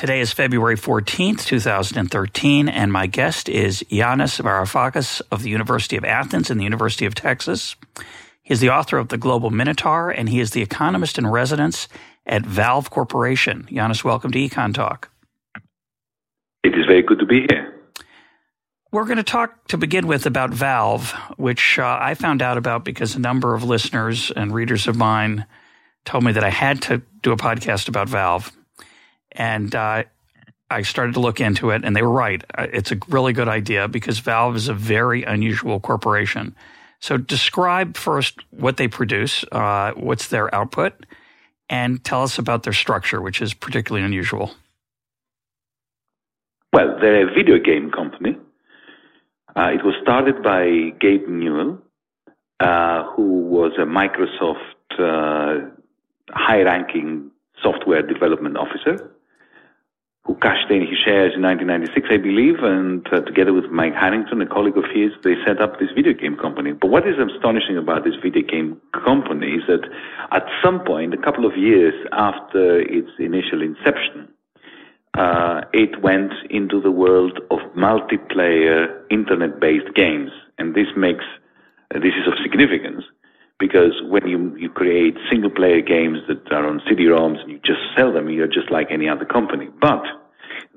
Today is February 14th, 2013, and my guest is Yanis Varoufakis of the University of Athens and the University of Texas. He is the author of The Global Minotaur, and he is the economist in residence at Valve Corporation. Yanis, welcome to EconTalk. It is very good to be here. We're going to talk to begin with about Valve, which uh, I found out about because a number of listeners and readers of mine told me that I had to do a podcast about Valve. And uh, I started to look into it, and they were right. Uh, it's a really good idea because Valve is a very unusual corporation. So, describe first what they produce, uh, what's their output, and tell us about their structure, which is particularly unusual. Well, they're a video game company uh, it was started by Gabe Newell, uh, who was a Microsoft uh, high-ranking software development officer, who cashed in his shares in 1996, I believe, and uh, together with Mike Harrington, a colleague of his, they set up this video game company. But what is astonishing about this video game company is that at some point, a couple of years after its initial inception, uh, it went into the world of multiplayer internet-based games, and this makes uh, this is of significance because when you you create single-player games that are on CD-ROMs and you just sell them, you're just like any other company. But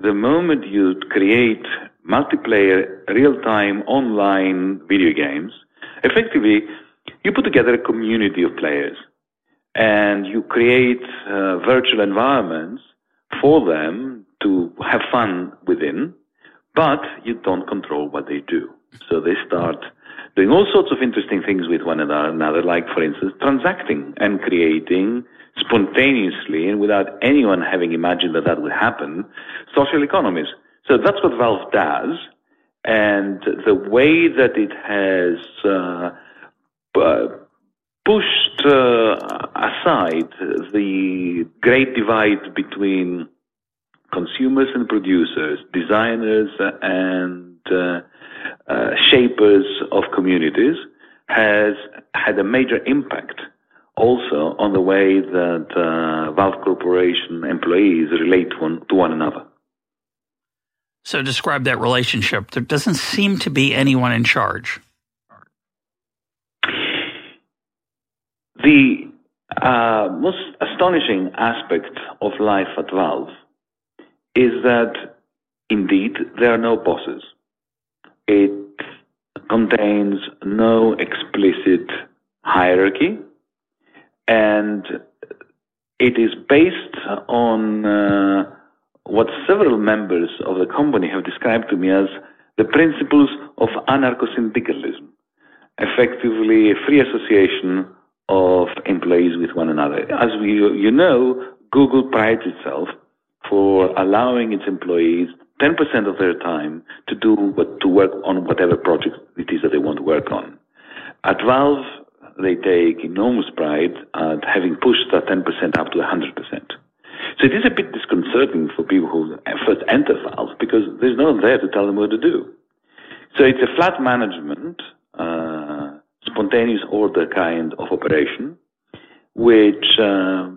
the moment you create multiplayer, real-time, online video games, effectively you put together a community of players and you create uh, virtual environments for them to have fun within, but you don't control what they do. So they start doing all sorts of interesting things with one another, like, for instance, transacting and creating spontaneously and without anyone having imagined that that would happen, social economies. So that's what Valve does. And the way that it has uh, uh, pushed uh, aside the great divide between consumers and producers, designers and uh, shapers of communities has had a major impact also on the way that uh, Valve Corporation employees relate to one, to one another. So, describe that relationship. There doesn't seem to be anyone in charge. The uh, most astonishing aspect of life at Valve is that indeed there are no bosses. It contains no explicit hierarchy and it is based on uh, what several members of the company have described to me as the principles of anarcho-syndicalism, effectively a free association of employees with one another. As we, you know, Google prides itself for allowing its employees 10% of their time to do what, to work on whatever project it is that they want to work on. At Valve, they take enormous pride at having pushed that 10% up to 100%. So it is a bit disconcerting for people who first enter Valve because there's no one there to tell them what to do. So it's a flat management, uh, spontaneous order kind of operation, which uh,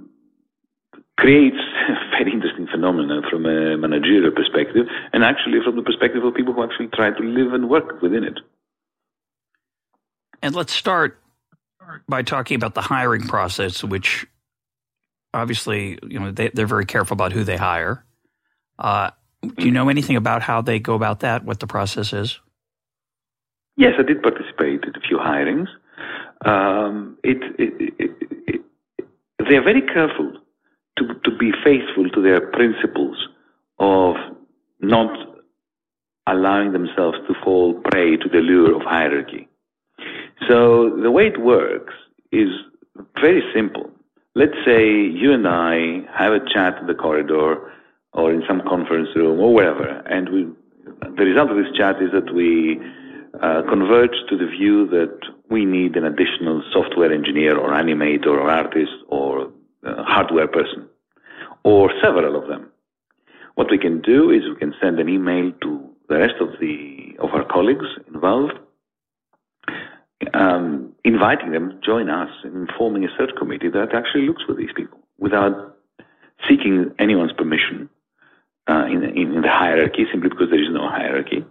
creates a very interesting phenomenon from a managerial perspective and actually from the perspective of people who actually try to live and work within it. And let's start by talking about the hiring process, which obviously, you know, they, are very careful about who they hire. Uh, do you know anything about how they go about that, what the process is? Yes, I did participate in a few hirings. Um, it, it, it, they're very careful to, to be faithful to their principles of not allowing themselves to fall prey to the lure of hierarchy. So the way it works is very simple. Let's say you and I have a chat in the corridor or in some conference room or wherever. And we, the result of this chat is that we uh, converge to the view that we need an additional software engineer or animator or artist or uh, hardware person or several of them. What we can do is we can send an email to the rest of the of our colleagues involved, um, inviting them to join us in forming a search committee that actually looks for these people without seeking anyone's permission uh, in, in the hierarchy, simply because there is no hierarchy.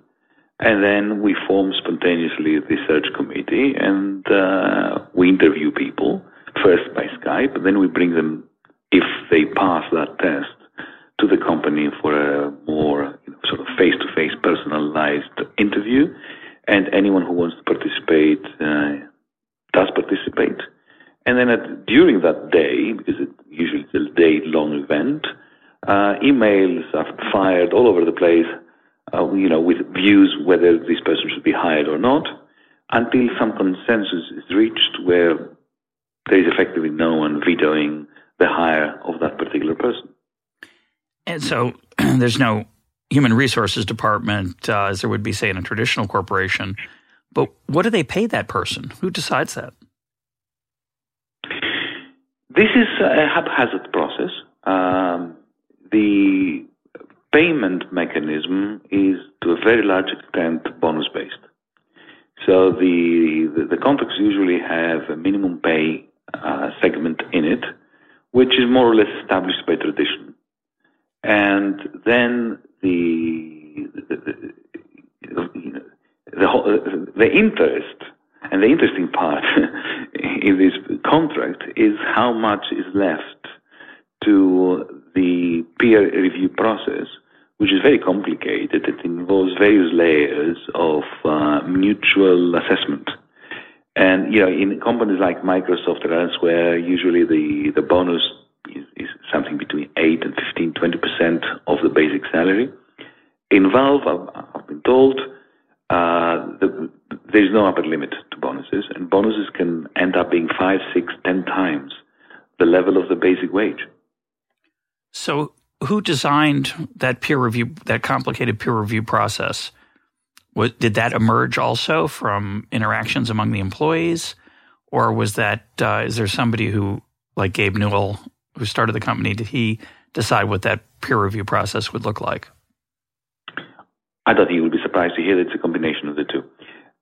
And then we form spontaneously the search committee and uh, we interview people first by Skype, then we bring them, if they pass that test, to the company for a more you know, sort of face-to-face personalized interview. And anyone who wants to participate uh, does participate. And then at, during that day, because it usually it's a day-long event, uh, emails are fired all over the place, uh, you know, with views whether this person should be hired or not, until some consensus is reached where there is effectively no one vetoing the hire of that particular person. And so there's no human resources department uh, as there would be, say, in a traditional corporation. But what do they pay that person? Who decides that? This is a haphazard process. Um, the payment mechanism is to a very large extent bonus based. So the, the, the contracts usually have a minimum pay uh, segment in it, which is more or less established by tradition. And then the, the, the, the, the interest and the interesting part in this contract is how much is left to the peer review process, which is very complicated. It involves various layers of uh, mutual assessment. And, you know, in companies like Microsoft or elsewhere, usually the, the bonus is, is something between 8 and 15, 20% of the basic salary. In Valve, I've, I've been told, uh, the, there's no upper limit to bonuses, and bonuses can end up being five, six, ten times the level of the basic wage. So, who designed that peer review, that complicated peer review process? What, did that emerge also from interactions among the employees, or was that uh, is there somebody who, like Gabe Newell, who started the company, did he decide what that peer review process would look like? I thought you would be surprised to hear that it's a combination of the two.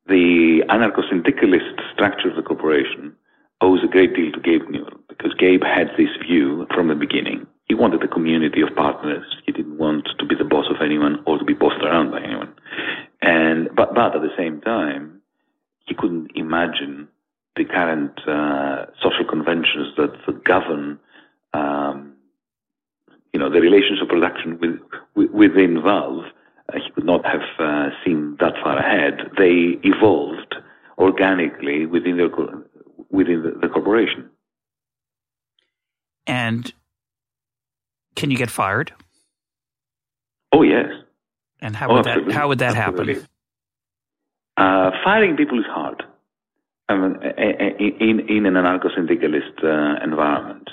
The anarcho-syndicalist structure of the corporation owes a great deal to Gabe Newell because Gabe had this view from the beginning. He wanted a community of partners. He didn't want to be the boss of anyone or to be bossed around by anyone. And but but at the same time, he couldn't imagine the current uh, social conventions that, that govern, um, you know, the relations of production with, with, within Valve. Uh, he could not have uh, seen that far ahead. They evolved organically within the within the, the corporation. And can you get fired? Oh yes. And how would that how would that absolutely. happen? Uh, firing people is hard. I mean, in in an anarcho-syndicalist uh, environment,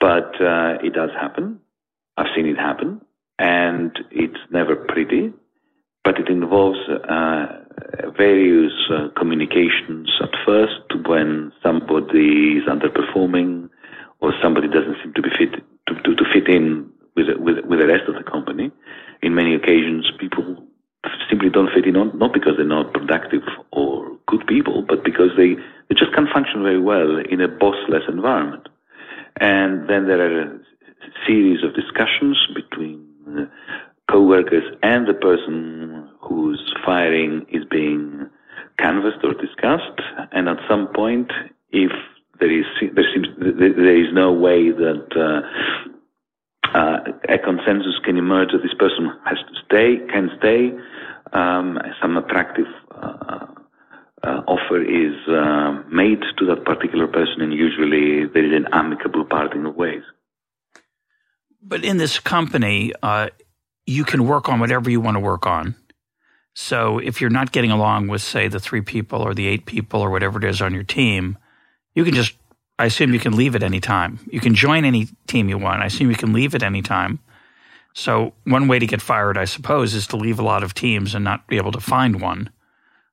but uh, it does happen. I've seen it happen, and it's never pretty. But it involves uh, various uh, communications at first when somebody is underperforming or somebody doesn't seem to be fit to, to, to fit in with, with with the rest of the company. In many occasions, people simply don't fit in, not because they're not productive or good people, but because they, they just can't function very well in a bossless environment. And then there are a series of discussions between co-workers and the person whose firing is being canvassed or discussed. And at some point, if there is there seems there is no way that uh, a consensus can emerge that this person has to stay, can stay. Um, some attractive uh, uh offer is uh, made to that particular person, and usually there is an amicable parting of ways. But in this company, uh, you can work on whatever you want to work on. So if you're not getting along with, say, the three people or the eight people or whatever it is on your team, you can just, I assume you can leave at any time. You can join any team you want. I assume you can leave at any time. So one way to get fired, I suppose, is to leave a lot of teams and not be able to find one.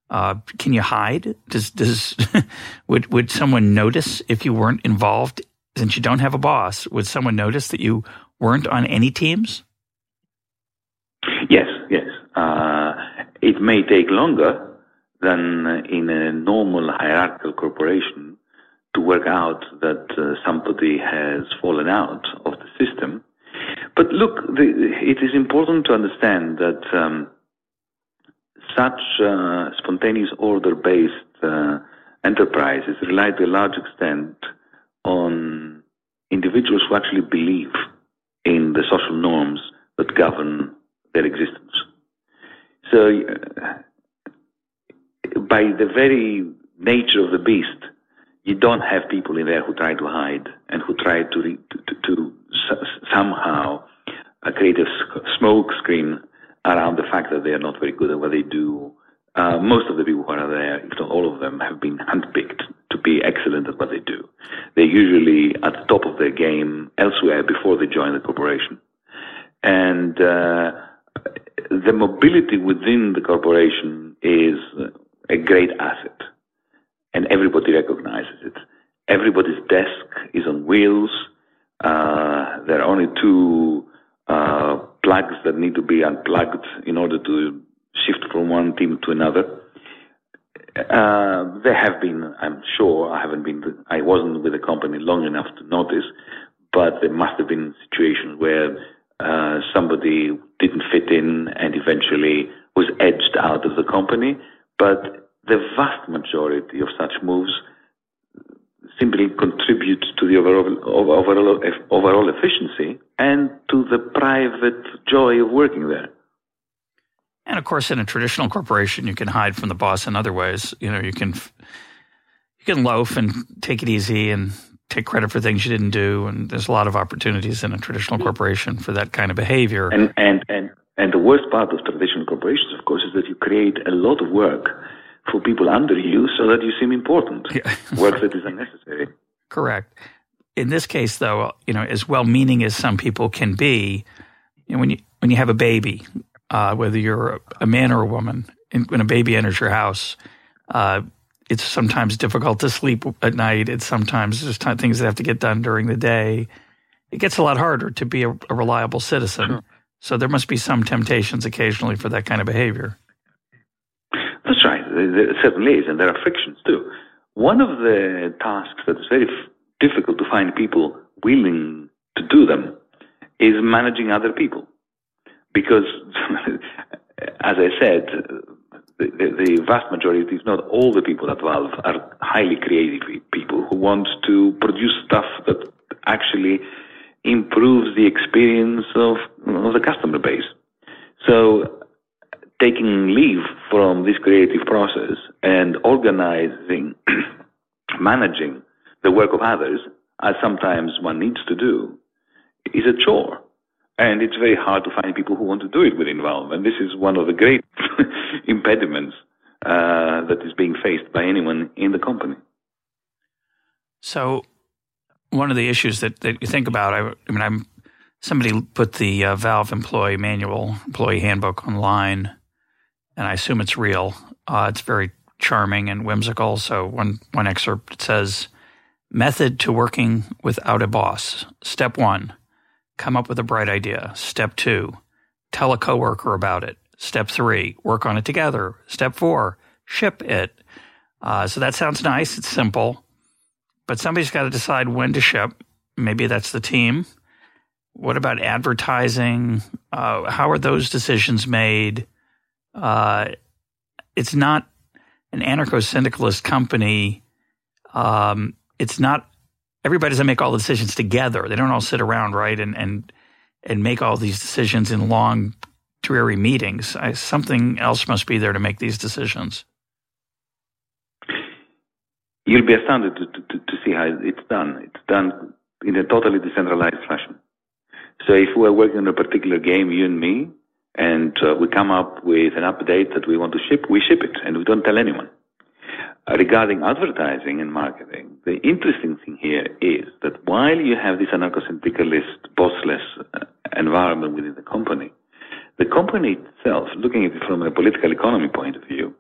Uh, can you hide? Does does would would someone notice if you weren't involved? Since you don't have a boss, would someone notice that you weren't on any teams? Yes, yes. Uh, it may take longer than in a normal hierarchical corporation to work out that uh, somebody has fallen out of the system. But look, the, it is important to understand that um, such uh, spontaneous order-based uh, enterprises rely to a large extent on individuals who actually believe in the social norms that govern their existence. So, uh, by the very nature of the beast, you don't have people in there who try to hide and who try to, re- to, to, to somehow uh, create a smoke screen around the fact that they are not very good at what they do. Uh, most of the people who are there, if not all of them, have been handpicked to be excellent at what they do. They're usually at the top of their game elsewhere before they join the corporation. And uh, the mobility within the corporation is a great asset, and everybody recognizes it. Everybody's desk is on wheels. Uh, there are only two uh, plugs that need to be unplugged in order to shift from one team to another. Uh, there have been, I'm sure, I haven't been, I wasn't with the company long enough to notice, but there must have been situations where uh, somebody didn't fit in and eventually was edged out of the company. But the vast majority of such moves simply contribute to the overall, overall, overall efficiency and to the private joy of working there. And of course, in a traditional corporation, you can hide from the boss in other ways. You know, you can you can loaf and take it easy and take credit for things you didn't do. And there's a lot of opportunities in a traditional corporation for that kind of behavior. And and and and the worst part of traditional corporations, of course, is that you create a lot of work for people under you so that you seem important. Yeah. Work that is unnecessary. Correct. In this case, though, you know, as well-meaning as some people can be, you know, when you when you have a baby, uh, whether you're a man or a woman, and when a baby enters your house, uh, it's sometimes difficult to sleep at night. It's sometimes there's things that have to get done during the day. It gets a lot harder to be a, a reliable citizen. Sure. So there must be some temptations occasionally for that kind of behavior. That's. There certainly is, and there are frictions too. One of the tasks that is very f- difficult to find people willing to do them is managing other people. Because, as I said, the, the, vast majority, if not all the people at Valve, are highly creative people who want to produce stuff that actually improves the experience of, of the customer base. So taking leave from this creative process and organizing, managing the work of others, as sometimes one needs to do, is a chore. And it's very hard to find people who want to do it with. And this is one of the great impediments uh, that is being faced by anyone in the company. So, one of the issues that, that you think about, I, I mean, I'm somebody put the uh, Valve employee manual, employee handbook online and I assume it's real. Uh, it's very charming and whimsical. So one one excerpt says, "Method to working without a boss. Step one: come up with a bright idea. Step two: tell a coworker about it. Step three: work on it together. Step four: ship it." Uh, so that sounds nice. It's simple, but somebody's got to decide when to ship. Maybe that's the team. What about advertising? Uh, how are those decisions made? Uh, it's not an anarcho syndicalist company. Um, it's not everybody doesn't make all the decisions together. They don't all sit around, right, and and and make all these decisions in long, dreary meetings. I, something else must be there to make these decisions. You'll be astounded to, to, to see how it's done. It's done in a totally decentralized fashion. So if we're working on a particular game, you and me, and uh, we come up with an update that we want to ship, we ship it, and we don't tell anyone. Uh, regarding advertising and marketing, the interesting thing here is that while you have this anarcho-syndicalist, bossless uh, environment within the company, the company itself, looking at it from a political economy point of view,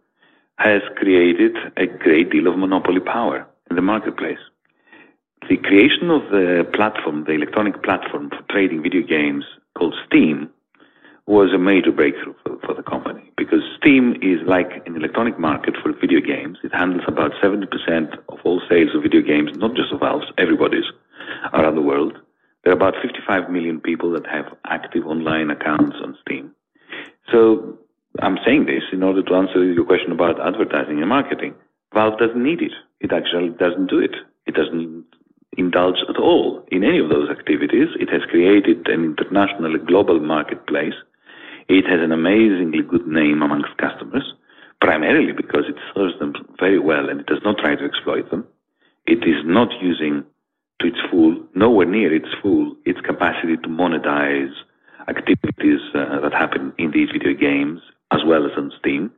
has created a great deal of monopoly power in the marketplace. The creation of the platform, the electronic platform for trading video games called Steam, was a major breakthrough for, for the company because Steam is like an electronic market for video games. It handles about 70% of all sales of video games, not just of Valve's, everybody's around the world. There are about 55 million people that have active online accounts on Steam. So I'm saying this in order to answer your question about advertising and marketing. Valve doesn't need it. It actually doesn't do it. It doesn't indulge at all in any of those activities. It has created an international global marketplace. It has an amazingly good name amongst customers, primarily because it serves them very well and it does not try to exploit them. It is not using to its full, nowhere near its full, its capacity to monetize activities uh, that happen in these video games as well as on Steam.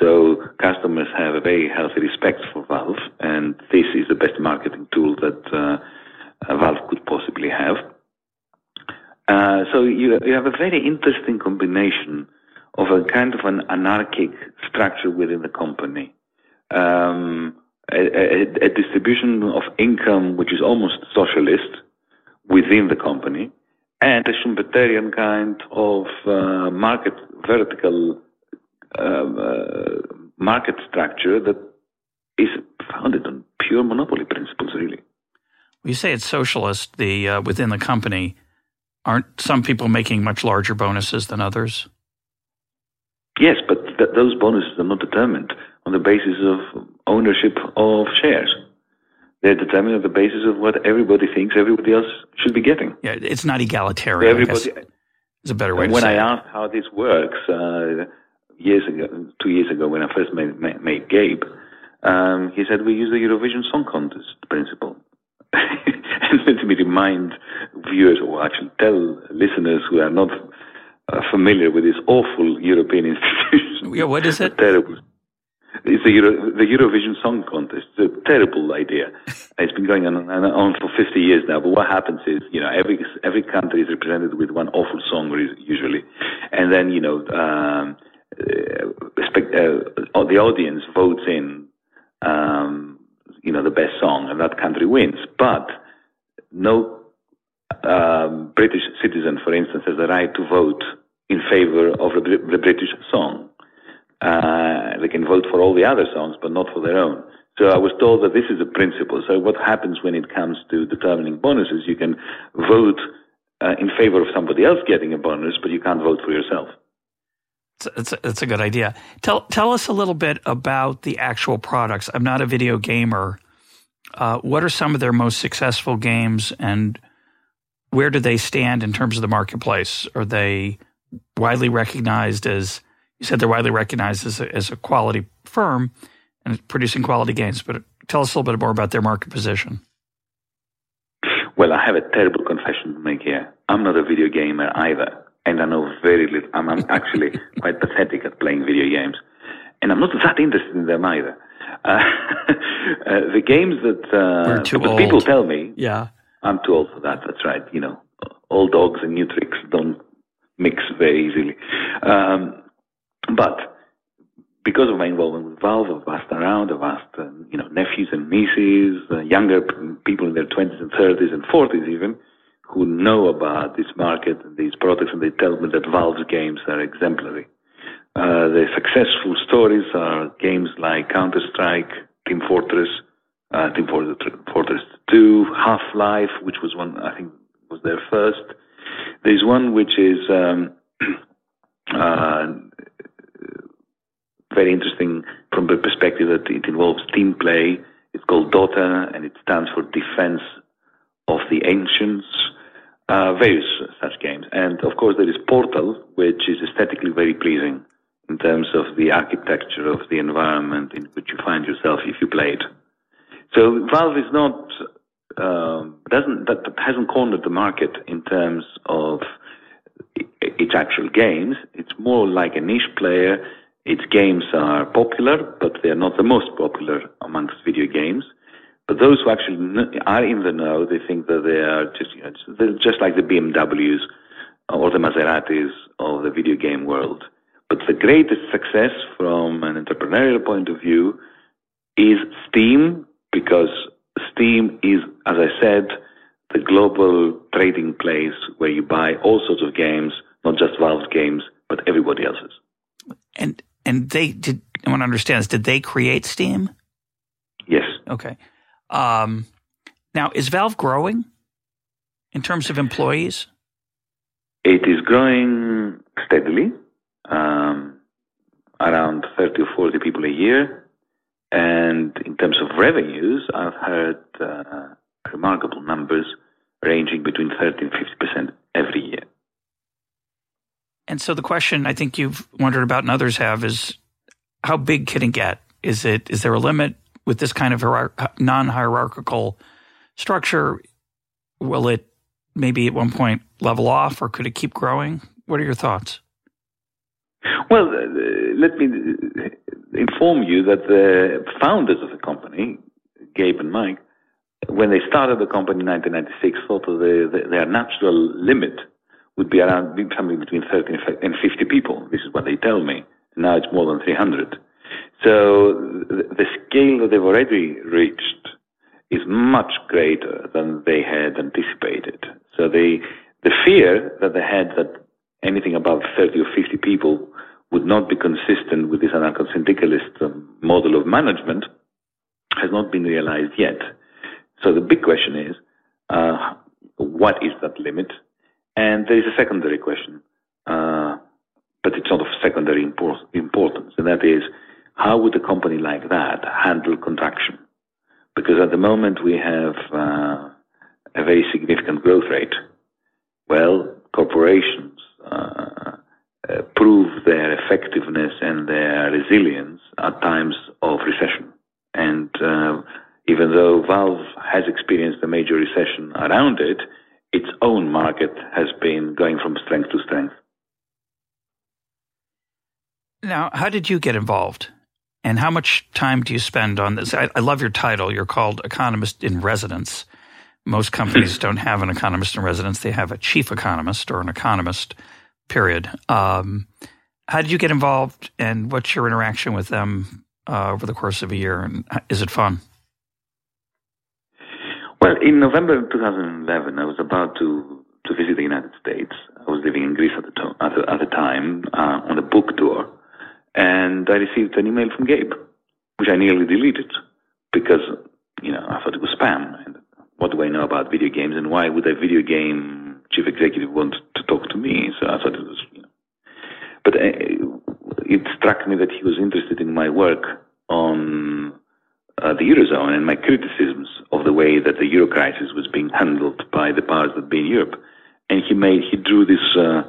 So customers have a very healthy respect for Valve, and this is the best marketing tool that uh, Valve could possibly have. Uh, so you, you have a very interesting combination of a kind of an anarchic structure within the company. Um, a, a, a, distribution of income which is almost socialist within the company, and a Schumpeterian kind of uh, market vertical um, uh, market structure that is founded on pure monopoly principles, really. you say it's socialist, the uh, within the company, aren't some people making much larger bonuses than others? Yes, but th- those bonuses are not determined on the basis of ownership of shares. They're determined on the basis of what everybody thinks everybody else should be getting. Yeah, it's not egalitarian. Everybody, is a better way. When I asked how this works uh, years ago, two years ago, when I first made, made, made Gabe, um, he said we use the Eurovision Song Contest principle. and let me remind viewers, or actually tell listeners who are not uh, familiar with this awful European institution. Yeah, what is it? Terrible it's the, Euro, the Eurovision Song Contest. It's a terrible idea. It's been going on, on for 50 years now. But what happens is, you know, every every country is represented with one awful song usually, and then you know, um, uh, uh, the audience votes in, um, you know, the best song, and that country wins. But no um, British citizen, for instance, has the right to vote in favor of the, British song. Uh, they can vote for all the other songs, but not for their own. So I was told that this is a principle. So what happens when it comes to determining bonuses? You can vote uh, in favor of somebody else getting a bonus, but you can't vote for yourself. It's a, it's a good idea. Tell tell us a little bit about the actual products. I'm not a video gamer. Uh, what are some of their most successful games, and where do they stand in terms of the marketplace? Are they widely recognized as you said they're widely recognized as a, as a quality firm and producing quality games, but tell us a little bit more about their market position. Well, I have a terrible confession to make here. I'm not a video gamer either, and I know very little. I'm, I'm actually quite pathetic at playing video games, and I'm not that interested in them either. Uh, uh, the games that uh, people tell me, yeah, I'm too old for that. That's right. You know, old dogs and new tricks don't mix very easily. Um, but because of my involvement with Valve, I've asked around, I've asked, uh, you know, nephews and nieces, uh, younger people in their 20s and 30s and 40s even, who know about this market and these products, and they tell me that Valve's games are exemplary. Uh, the successful stories are games like Counter-Strike, Team Fortress, uh, Team Fortress 2, Half-Life, which was one, I think, was their first. There's one which is um, uh, very interesting from the perspective that it involves team play. It's called Dota, and it stands for Defense of the Ancients. Uh, various such games, and of course there is Portal, which is aesthetically very pleasing in terms of the architecture of the environment in which you find yourself if you play it. So Valve is not um, doesn't that, hasn't cornered the market in terms of its actual games. It's more like a niche player its games are popular, but they are not the most popular amongst video games. But those who actually are in the know, they think that they are just, you know, they're just like the BMWs or the Maseratis of the video game world. But the greatest success from an entrepreneurial point of view is Steam, because Steam is, as I said, the global trading place where you buy all sorts of games, not just Valve's games, but everybody else's. And and they did. I want to understand this. Did they create Steam? Yes. Okay. Um, now, is Valve growing in terms of employees? It is growing steadily, um, around 30 or 40 people a year. And in terms of revenues, I've heard uh, remarkable numbers ranging between 30 and 50% every year. And so the question I think you've wondered about and others have is how big can it get? Is it is there a limit with this kind of non-hierarchical structure? Will it maybe at one point level off or could it keep growing? What are your thoughts? Well, uh, let me inform you that the founders of the company, Gabe and Mike, when they started the company in 1996, thought that the, the, their natural limit would be around something between 30 and 50 people. This is what they tell me. Now it's more than 300. So the scale that they've already reached is much greater than they had anticipated. So they, the fear that they had that anything above 30 or 50 people would not be consistent with this anarcho-syndicalist um, model of management has not been realized yet. So the big question is, uh, what is that limit? And there is a secondary question, uh, but it's not of secondary import- importance, and that is, how would a company like that handle contraction? Because at the moment we have uh, a very significant growth rate. Well, corporations uh, prove their effectiveness and their resilience at times of recession. And uh, even though Valve has experienced a major recession around it, its own market has been going from strength to strength. Now, how did you get involved? And how much time do you spend on this? I, I love your title. You're called Economist in Residence. Most companies don't have an economist in residence, they have a chief economist or an economist, period. Um, how did you get involved, and what's your interaction with them uh, over the course of a year? And is it fun? Well, in November 2011, I was about to, to visit the United States. I was living in Greece at the, to- at the, at the time uh, on a book tour, and I received an email from Gabe, which I nearly deleted because you know I thought it was spam. And what do I know about video games, and why would a video game chief executive want to talk to me? So I thought it was, you know. But uh, it struck me that he was interested in my work on uh, the eurozone and my criticisms of the way that the euro crisis was being handled by the powers that be in Europe. And he made he drew this uh,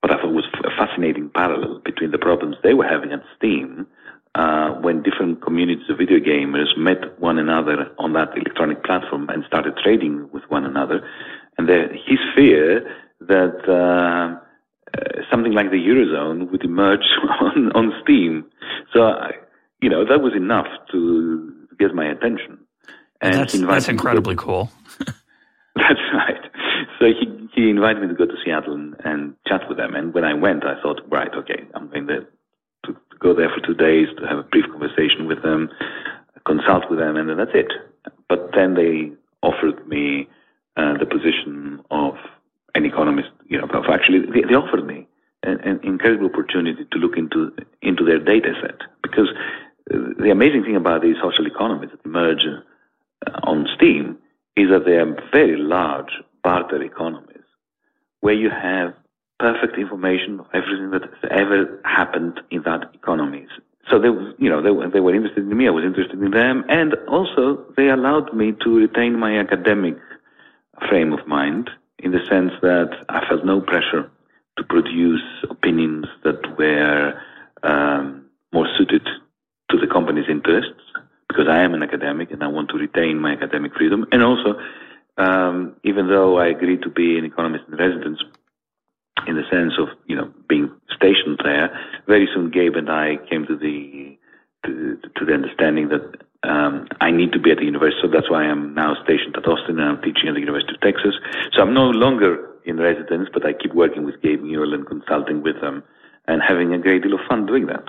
what I thought was a fascinating parallel between the problems they were having at Steam uh, when different communities of video gamers met one another on that electronic platform and started trading with one another, and the, his fear that uh, something like the eurozone would emerge on, on Steam. So, I, you know, that was enough to get my attention. And that's, that's incredibly cool. that's right. So he, he invited me to go to Seattle and, and chat with them. And when I went, I thought, right, okay, I'm going to, to go there for two days to have a brief conversation with them, consult with them, and then that's it. But then they offered me uh, the position of an economist. You know, actually, they, they offered me an, an, incredible opportunity to look into into their data set because the amazing thing about these social economies that emerge uh, on Steam is that they are very large barter economies where you have perfect information of everything that ever happened in that economy. So they, you know, they, they were interested in me. I was interested in them, and also they allowed me to retain my academic frame of mind in the sense that I felt no pressure to produce opinions that were um, more suited to the company's interests because I am an academic and I want to retain my academic freedom. And also, um, even though I agreed to be an economist in residence, in the sense of you know being stationed there, very soon Gabe and I came to the to, to the understanding that um, I need to be at the university. So that's why I'm now stationed at Austin and I'm teaching at the University of Texas. So I'm no longer in residence, but I keep working with Gabe Newell and consulting with them and having a great deal of fun doing that.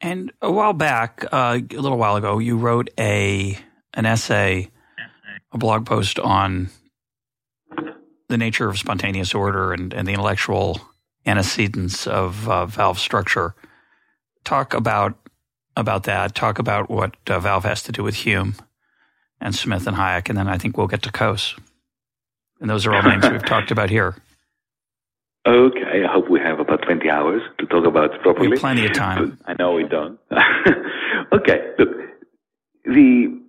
And a while back, uh, a little while ago, you wrote a an essay, a blog post on the nature of spontaneous order and, and the intellectual antecedents of uh, valve structure. Talk about about that. Talk about what uh, valve has to do with Hume and Smith and Hayek, and then I think we'll get to Coase. And those are all names we've talked about here. Okay, I hope we have about 20 hours to talk about it properly. We have plenty of time. I know we don't. okay, look, the,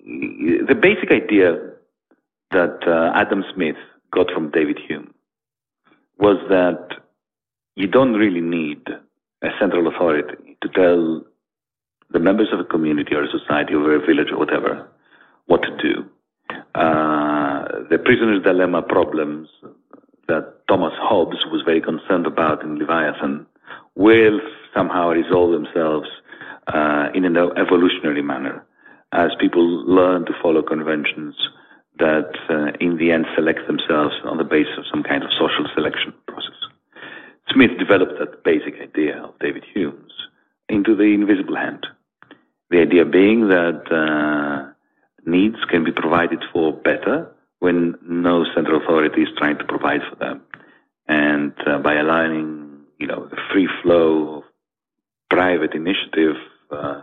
the basic idea that uh, Adam Smith got from David Hume was that you don't really need a central authority to tell the members of a community or a society or a village or whatever what to do. Uh, the prisoner's dilemma problems that Thomas Hobbes was very concerned about in Leviathan will somehow resolve themselves uh, in an evolutionary manner as people learn to follow conventions that uh, in the end select themselves on the basis of some kind of social selection process. Smith developed that basic idea of David Hume's into the invisible hand. The idea being that uh, needs can be provided for better when no central authority is trying to provide for them. And uh, by allowing, you know, the free flow of private initiative uh,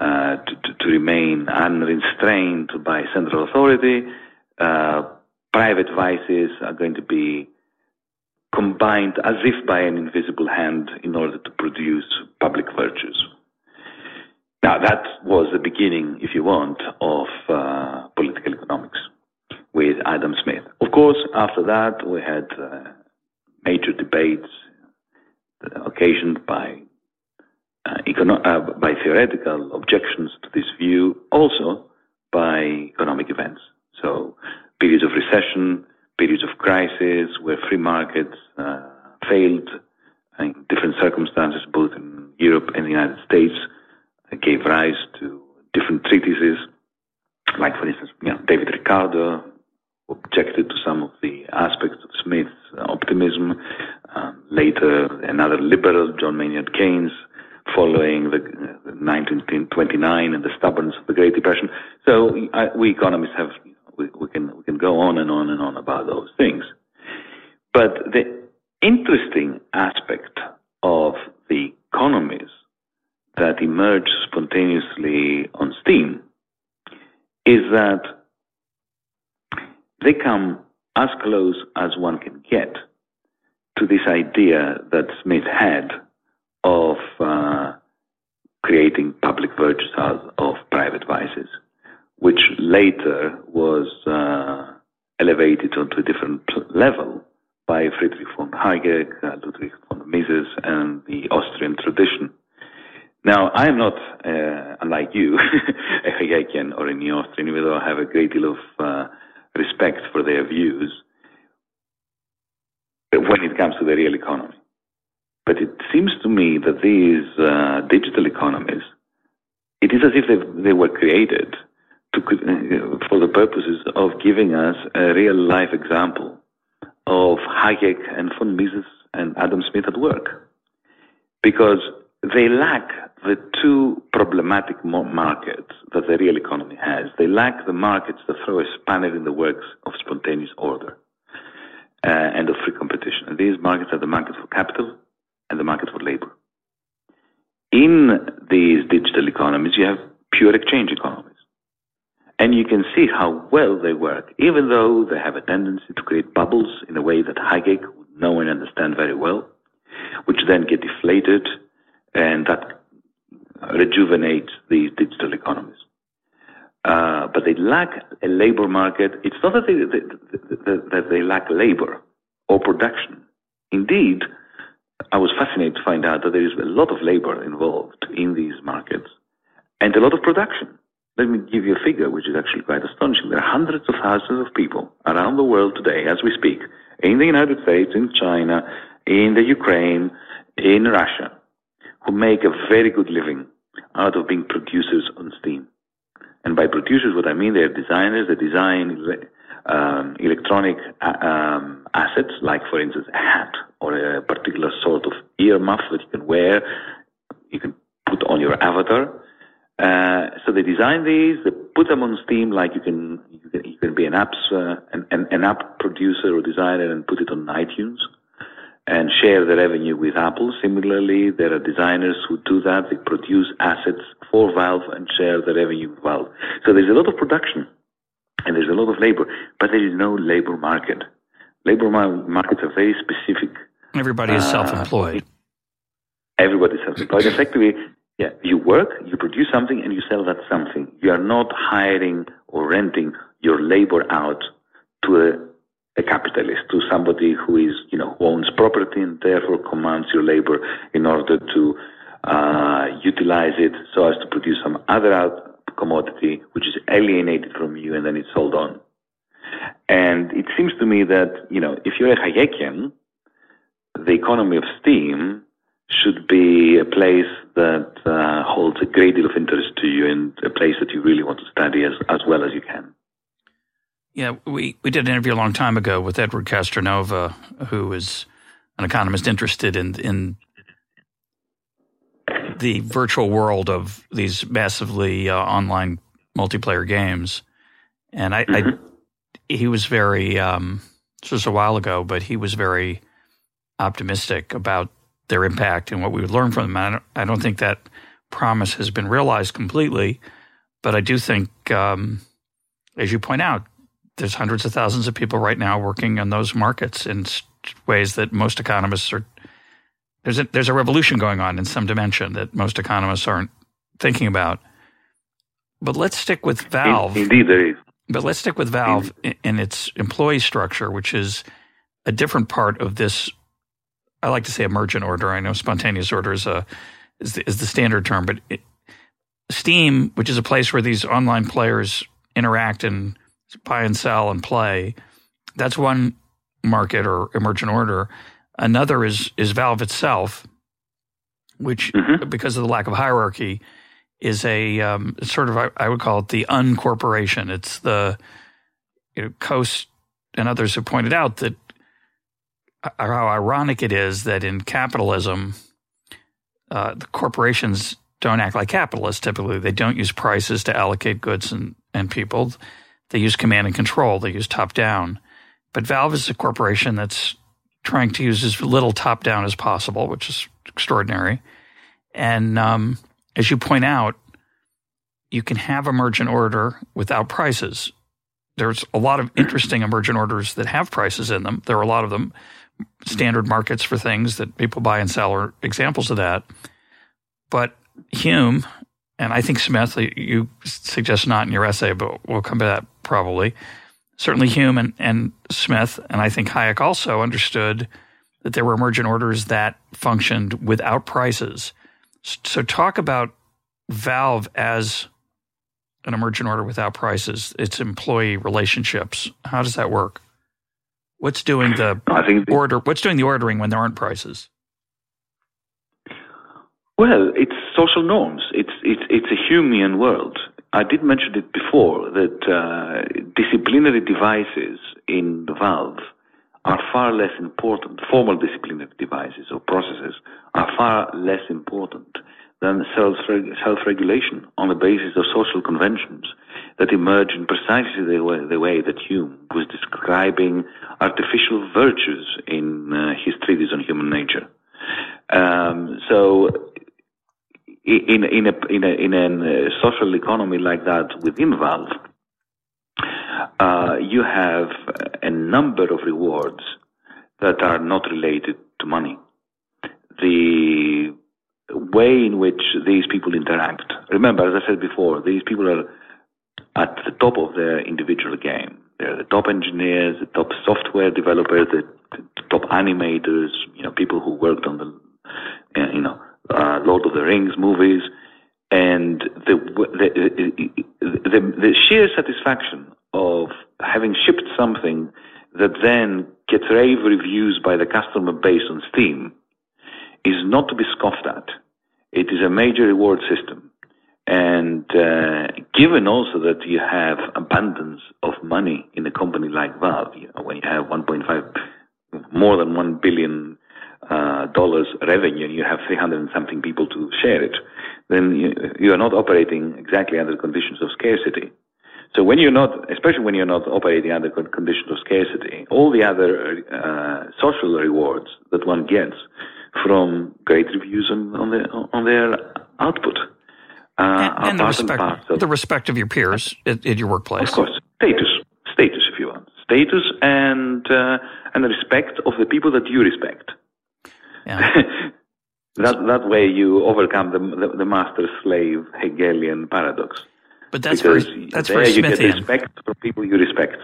uh, to, to, to, remain unrestrained by central authority, uh, private vices are going to be combined as if by an invisible hand in order to produce public virtues. Now, that was the beginning, if you want, of uh, political economics with Adam Smith. Of course, after that, we had uh, major debates occasioned by uh, econo- uh, by theoretical objections to this view, also by economic events. So, periods of recession, periods of crisis, where free markets uh, failed in different circumstances, both in Europe and the United States, gave rise to different treatises. Like, for instance, you know, David Ricardo objected to some of the aspects of Smith's optimism. Um, later, another liberal, John Maynard Keynes, following the, uh, 1929 and the stubbornness of the Great Depression. So I, we economists have we, we, can we can go on and on and on about those things. But the interesting aspect of that emerge spontaneously on steam is that they come as close as one can get to this idea that Smith had of uh, creating public virtues out of private vices, which later was uh, elevated onto a different level by Friedrich von Hayek, uh, Ludwig von Mises, and the Austrian tradition. Now, I am not, uh, unlike you, a Hayekian or a neo-Austrian, even though I have a great deal of uh, respect for their views when it comes to the real economy. But it seems to me that these uh, digital economies, it is as if they, they were created to, uh, for the purposes of giving us a real life example of Hayek and von Mises and Adam Smith at work. Because they lack the two problematic markets that the real economy has. They lack the markets that throw a spanner in the works of spontaneous order uh, and of free competition. And these markets are the market for capital and the market for labor. In these digital economies, you have pure exchange economies. And you can see how well they work, even though they have a tendency to create bubbles in a way that Hayek would know and understand very well, which then get deflated, and that rejuvenates these digital economies. Uh, but they lack a labor market. It's not that they, that they lack labor or production. Indeed, I was fascinated to find out that there is a lot of labor involved in these markets and a lot of production. Let me give you a figure which is actually quite astonishing. There are hundreds of thousands of people around the world today, as we speak, in the United States, in China, in the Ukraine, in Russia, who make a very good living out of being producers on steam. And by producers, what I mean, they're designers, they design um, electronic uh, um, assets, like for instance a hat or a particular sort of ear muff that you can wear, you can put on your avatar. Uh, so they design these, they put them on Steam, like you can you can, you can be an apps uh, an, an, an app producer or designer and put it on iTunes and share the revenue with Apple. Similarly, there are designers who do that. They produce assets for Valve and share the revenue with Valve. So there's a lot of production and there's a lot of labor, but there is no labor market. Labor markets are very specific. Everybody is uh, self-employed. Everybody is self-employed. Effectively, yeah, you work, you produce something, and you sell that something. You are not hiring or renting your labor out to a a capitalist, to somebody who is, you know, who owns property and therefore commands your labor in order to uh, utilize it so as to produce some other out commodity which is alienated from you and then it's sold on. And it seems to me that, you know, if you're a Hayekian, the economy of Steam should be a place that uh, holds a great deal of interest to you and a place that you really want to study as, as well as you can. Yeah, we, we did an interview a long time ago with Edward Castronova, who is an economist interested in in the virtual world of these massively uh, online multiplayer games. And I, mm-hmm. I he was very um, this was a while ago, but he was very optimistic about their impact and what we would learn from them. I don't, I don't think that promise has been realized completely, but I do think, um, as you point out, there's hundreds of thousands of people right now working in those markets in ways that most economists are. There's a, there's a revolution going on in some dimension that most economists aren't thinking about. But let's stick with Valve. Indeed, there is. But let's stick with Valve in, in its employee structure, which is a different part of this. I like to say emergent order. I know spontaneous order is a is the, is the standard term, but it, Steam, which is a place where these online players interact and buy and sell and play. That's one market or emergent order. Another is is Valve itself, which mm-hmm. because of the lack of hierarchy is a um, sort of I, would call it the uncorporation. It's the you know, Coase and others have pointed out that uh, how ironic it is that in capitalism, uh, the corporations don't act like capitalists. Typically, they don't use prices to allocate goods and, and people. They use command and control. They use top down. But Valve is a corporation that's trying to use as little top down as possible, which is extraordinary. And um, as you point out, you can have emergent order without prices. There's a lot of interesting emergent orders that have prices in them. There are a lot of them. Standard markets for things that people buy and sell are examples of that. But Hume and I think Smith, you suggest not in your essay, but we'll come to that probably. Certainly Hume and, and Smith, and I think Hayek also understood that there were emergent orders that functioned without prices. So, talk about Valve as an emergent order without prices, its employee relationships. How does that work? What's doing the order? What's doing the ordering when there aren't prices? Well, it's social norms. It's it's it's a Humean world. I did mention it before that uh, disciplinary devices in the Valve are far less important. Formal disciplinary devices or processes are far less important than self self-regulation on the basis of social conventions that emerge in precisely the way, the way that Hume was describing artificial virtues in uh, his treatise on human nature. Um, so in in a in a in a social economy like that within Valve, uh, you have a number of rewards that are not related to money. The way in which these people interact. Remember, as I said before, these people are at the top of their individual game. They're the top engineers, the top software developers, the, the top animators, you know, people who worked on the, you know, uh, Lord of the Rings movies, and the, the, the, the sheer satisfaction of having shipped something that then gets rave reviews by the customer base on Steam is not to be scoffed at. It is a major reward system. And uh, given also that you have abundance of money in a company like Valve, you know, when you have 1.5, more than 1 billion uh, dollars revenue and you have 300 and something people to share it, then you, you are not operating exactly under conditions of scarcity. So when you're not, especially when you're not operating under conditions of scarcity, all the other uh, social rewards that one gets from great reviews on, on, their, on their output uh, and, and the, respect, of, the respect of your peers at, at, your workplace. Of course, status, status, if you want, status, and uh, and the respect of the people that you respect. Yeah. that that way you overcome the the, the master slave Hegelian paradox. But that's because very that's very you Smithian. get respect from people you respect.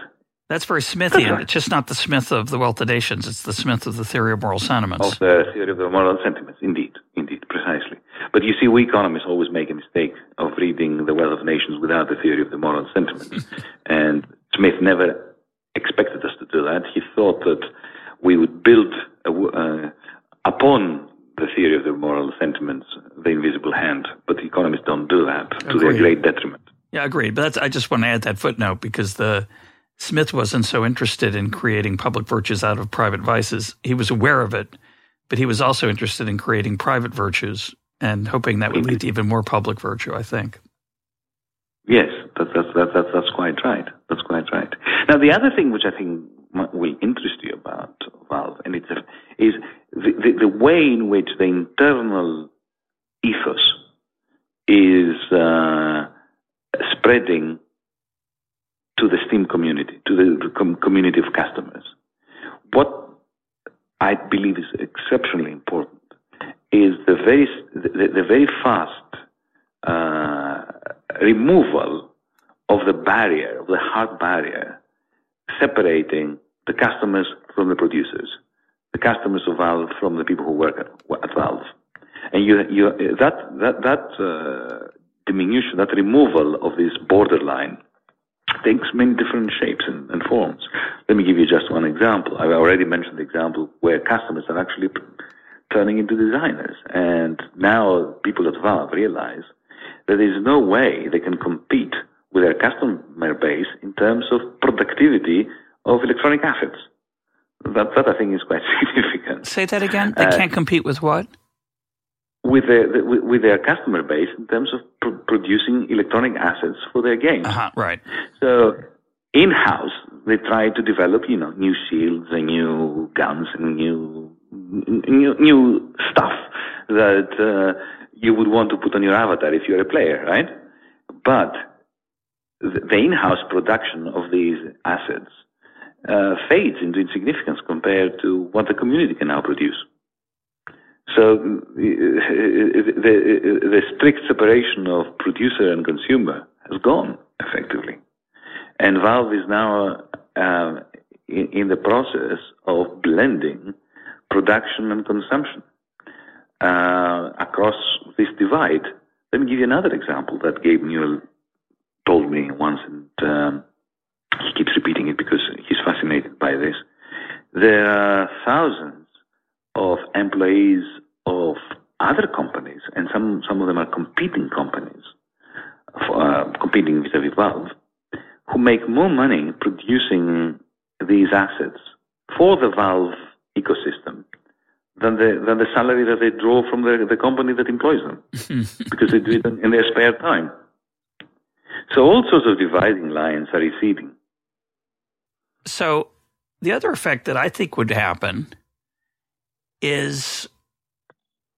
That's very Smithian. Right. It's just not the Smith of the Wealth of Nations. It's the Smith of the theory of moral sentiments. Of the theory of the moral sentiments, indeed, indeed, precisely. But you see, we economists always make a mistake of reading the Wealth of Nations without the theory of the moral sentiments. and Smith never expected us to do that. He thought that we would build a, uh, upon the theory of the moral sentiments, the invisible hand. But economists don't do that to their great detriment. Yeah, agreed. But I just want to add that footnote because the Smith wasn't so interested in creating public virtues out of private vices. He was aware of it, but he was also interested in creating private virtues and hoping that would lead to even more public virtue, I think. Yes, that's, that's, that's, that's quite right. That's quite right. Now, the other thing which I think will interest you about Valve, and it's a, is the, the, way in which the internal ethos is uh, spreading to the Steam community, to the com- community of customers. What I believe is exceptionally important is the very, the, the very fast uh, removal of the barrier, of the hard barrier, separating the customers from the producers, the customers of Valve from the people who work at, at Valve. And you, you, that, that, that uh, diminution, that removal of this borderline takes many different shapes and, and, forms. Let me give you just one example. I've already mentioned the example where customers are actually turning into designers. And now people at Valve realize that there is no way they can compete with their customer base in terms of productivity of electronic assets. That, that I think is quite significant. Say that again. They uh, can't compete with what? with their with their customer base in terms of pr- producing electronic assets for their games. Uh-huh, right. So in house, they try to develop you know new shields and new guns and new new, new stuff that uh, you would want to put on your avatar if you're a player, right? But the in-house production of these assets uh, fades into insignificance compared to what the community can now produce. So the, the strict separation of producer and consumer has gone effectively. And Valve is now uh, in, in, the process of blending production and consumption uh, across this divide. Let me give you another example that Gabe Newell told me once, and um, he keeps repeating it because fascinated by this. There are thousands of employees of other companies, and some, some of them are competing companies, uh, competing vis-a-vis Valve, who make more money producing these assets for the Valve ecosystem than the, than the salary that they draw from the, the company that employs them, because they do it in their spare time. So all sorts of dividing lines are receding. So the other effect that I think would happen is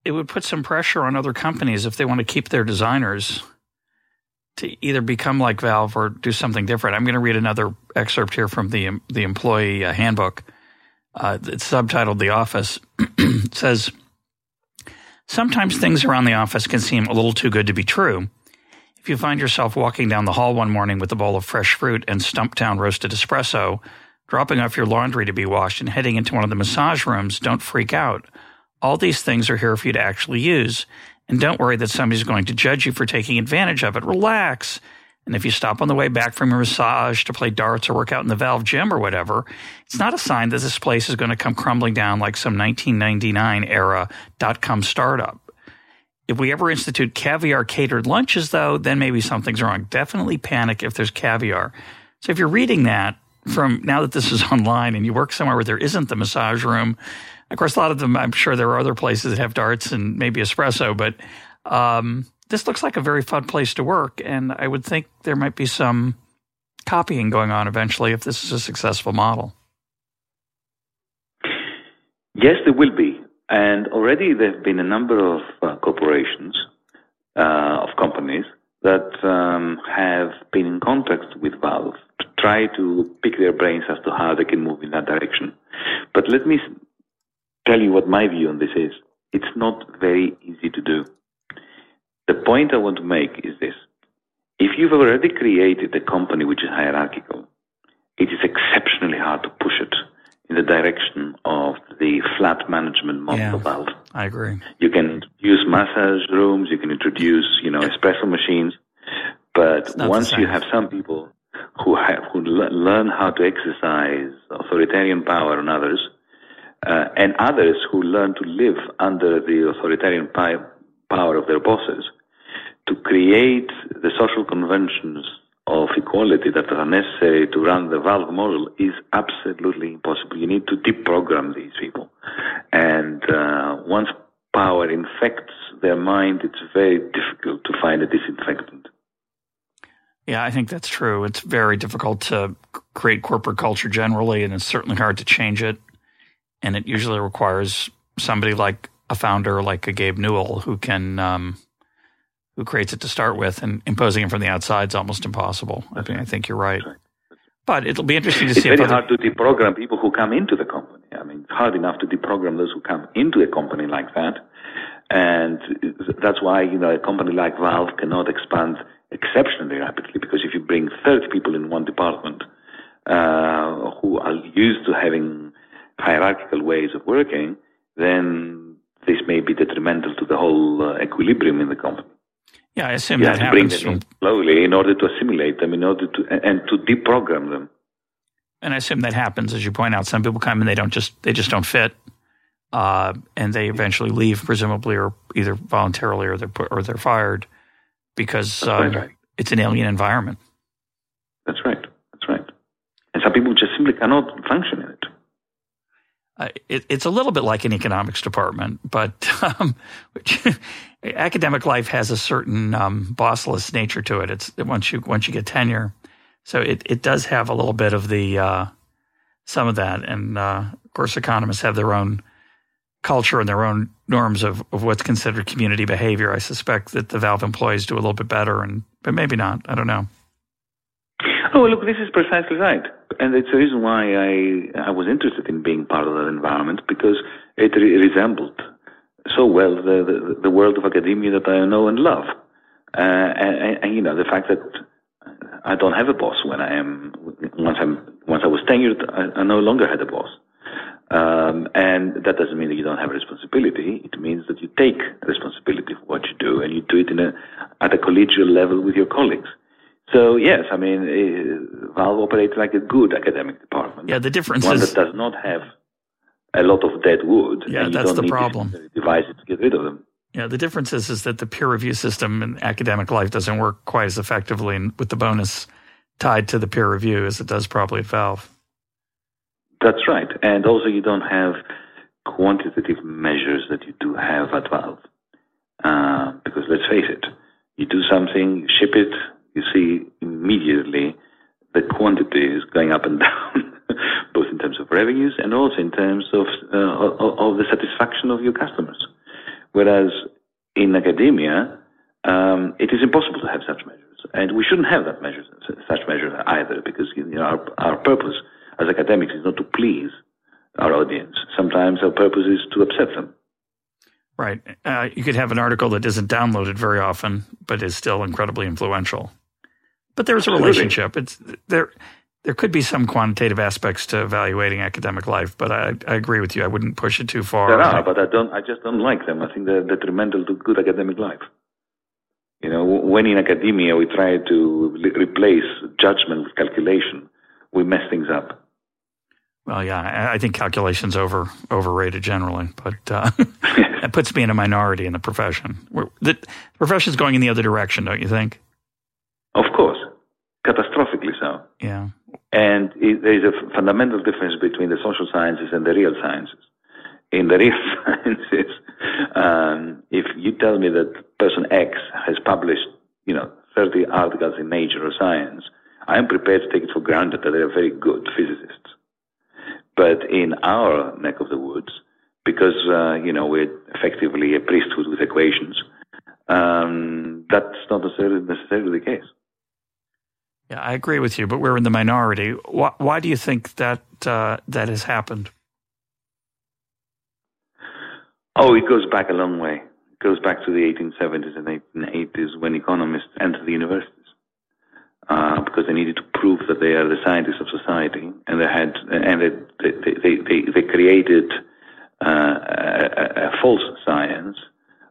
it would put some pressure on other companies if they want to keep their designers to either become like Valve or do something different. I'm going to read another excerpt here from the the employee uh, handbook. Uh, it's subtitled "The Office." it says, "Sometimes things around the office can seem a little too good to be true." If you find yourself walking down the hall one morning with a bowl of fresh fruit and Stumptown roasted espresso, dropping off your laundry to be washed, and heading into one of the massage rooms, don't freak out. All these things are here for you to actually use. And don't worry that somebody's going to judge you for taking advantage of it. Relax. And if you stop on the way back from your massage to play darts or work out in the Valve gym or whatever, it's not a sign that this place is going to come crumbling down like some 1999 era dot com startup. If we ever institute caviar catered lunches, though, then maybe something's wrong. Definitely panic if there's caviar. So if you're reading that from now that this is online and you work somewhere where there isn't the massage room, of course, a lot of them, I'm sure there are other places that have darts and maybe espresso, but um, this looks like a very fun place to work. And I would think there might be some copying going on eventually if this is a successful model. Yes, there will be. And already there have been a number of uh, corporations, uh, of companies, that um, have been in contact with Valve to try to pick their brains as to how they can move in that direction. But let me tell you what my view on this is. It's not very easy to do. The point I want to make is this. If you've already created a company which is hierarchical, it is exceptionally hard to push it in the direction of the flat management model yeah, Valve. I agree. You can use massage rooms, you can introduce, you know, espresso machines, but once you have some people who have, who learn how to exercise authoritarian power on others, uh, and others who learn to live under the authoritarian power of their bosses, to create the social conventions of equality that are necessary to run the Valve model is absolutely impossible. You need to deprogram these people. And uh, once power infects their mind, it's very difficult to find a disinfectant. Yeah, I think that's true. It's very difficult to create corporate culture generally, and it's certainly hard to change it. And it usually requires somebody like a founder, like a Gabe Newell, who can um, who creates it to start with, and imposing it from the outside is almost impossible. I mean, I think you're right. But it'll be interesting to see. It's very hard to deprogram people who come into the company. I mean, it's hard enough to deprogram those who come into a company like that, and that's why you know a company like Valve cannot expand exceptionally rapidly because if you bring 30 people in one department uh, who are used to having hierarchical ways of working, then this may be detrimental to the whole uh, equilibrium in the company. Yeah, I assume you that have to bring happens them from, slowly in order to assimilate them, in order to and to deprogram them. And I assume that happens, as you point out. Some people come and they don't just they just don't fit, uh, and they eventually leave, presumably, or either voluntarily or they're put, or they're fired because um, right. it's an alien environment. That's right. That's right. And some people just simply cannot function in it. Uh, it, it's a little bit like an economics department, but um, academic life has a certain um, bossless nature to it. It's once you once you get tenure, so it it does have a little bit of the uh, some of that, and uh, of course, economists have their own culture and their own norms of, of what's considered community behavior. I suspect that the Valve employees do a little bit better, and but maybe not. I don't know. Oh, look, this is precisely right. And it's the reason why I, I was interested in being part of that environment because it re- resembled so well the, the, the, world of academia that I know and love. Uh, and, and, you know, the fact that I don't have a boss when I am, once I'm, once I was tenured, I, I no longer had a boss. Um, and that doesn't mean that you don't have a responsibility. It means that you take responsibility for what you do and you do it in a, at a collegial level with your colleagues. So yes, I mean, uh, Valve operates like a good academic department. Yeah, the difference one is that does not have a lot of dead wood. Yeah, that's the problem. To get rid of them. Yeah, the difference is is that the peer review system in academic life doesn't work quite as effectively, and with the bonus tied to the peer review as it does probably at Valve. That's right, and also you don't have quantitative measures that you do have at Valve. Uh, because let's face it, you do something, you ship it, you see immediately the quantity is going up and down, both in terms of revenues and also in terms of, uh, of the satisfaction of your customers. Whereas in academia, um, it is impossible to have such measures. And we shouldn't have that measures, such measures either, because you know, our, our purpose as academics is not to please our audience. Sometimes our purpose is to upset them. Right. Uh, you could have an article that isn't downloaded very often, but is still incredibly influential. But there's a relationship. It's there. There could be some quantitative aspects to evaluating academic life, but I, I agree with you. I wouldn't push it too far. There are, but I don't. I just don't like them. I think they're detrimental to good academic life. You know, when in academia we try to replace judgment with calculation, we mess things up. Well, yeah, I think calculation's over overrated generally, but uh, It puts me in a minority in the profession. the profession is going in the other direction, don't you think? Of course, catastrophically so. Yeah. And it, there is a fundamental difference between the social sciences and the real sciences. In the real sciences, um, if you tell me that person X has published, you know, 30 articles in Nature or Science, I am prepared to take it for granted that they are very good physicists. But in our neck of the woods, because uh, you know we're effectively a priesthood with equations, um, that's not necessarily, necessarily the case. Yeah, I agree with you, but we're in the minority. Why, why do you think that uh, that has happened? Oh, it goes back a long way. It goes back to the 1870s and 1880s when economists entered the universities uh, because they needed to prove that they are the scientists of society, and they had and they they they, they created uh, a, a, false science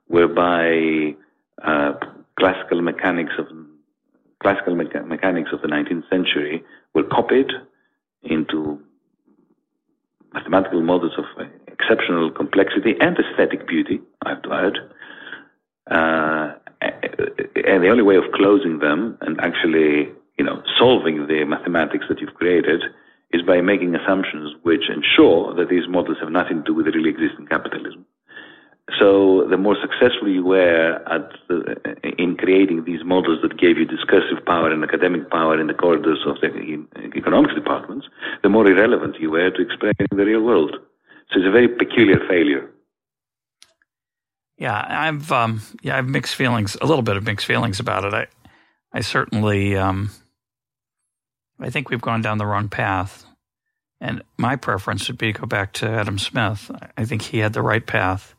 whereby uh, classical mechanics of classical mecha- mechanics of the 19th century were copied into mathematical models of exceptional complexity and aesthetic beauty, I have to add. Uh, and the only way of closing them and actually, you know, solving the mathematics that you've created is by making assumptions which ensure that these models have nothing to do with the really existing capitalism. So the more successful you were at the, in creating these models that gave you discursive power and academic power in the corridors of the economics departments, the more irrelevant you were to explaining the real world. So it's a very peculiar failure. Yeah, I've um, yeah, I've mixed feelings, a little bit of mixed feelings about it. I, I certainly, um, I think we've gone down the wrong path, and my preference would be to go back to Adam Smith. I think he had the right path,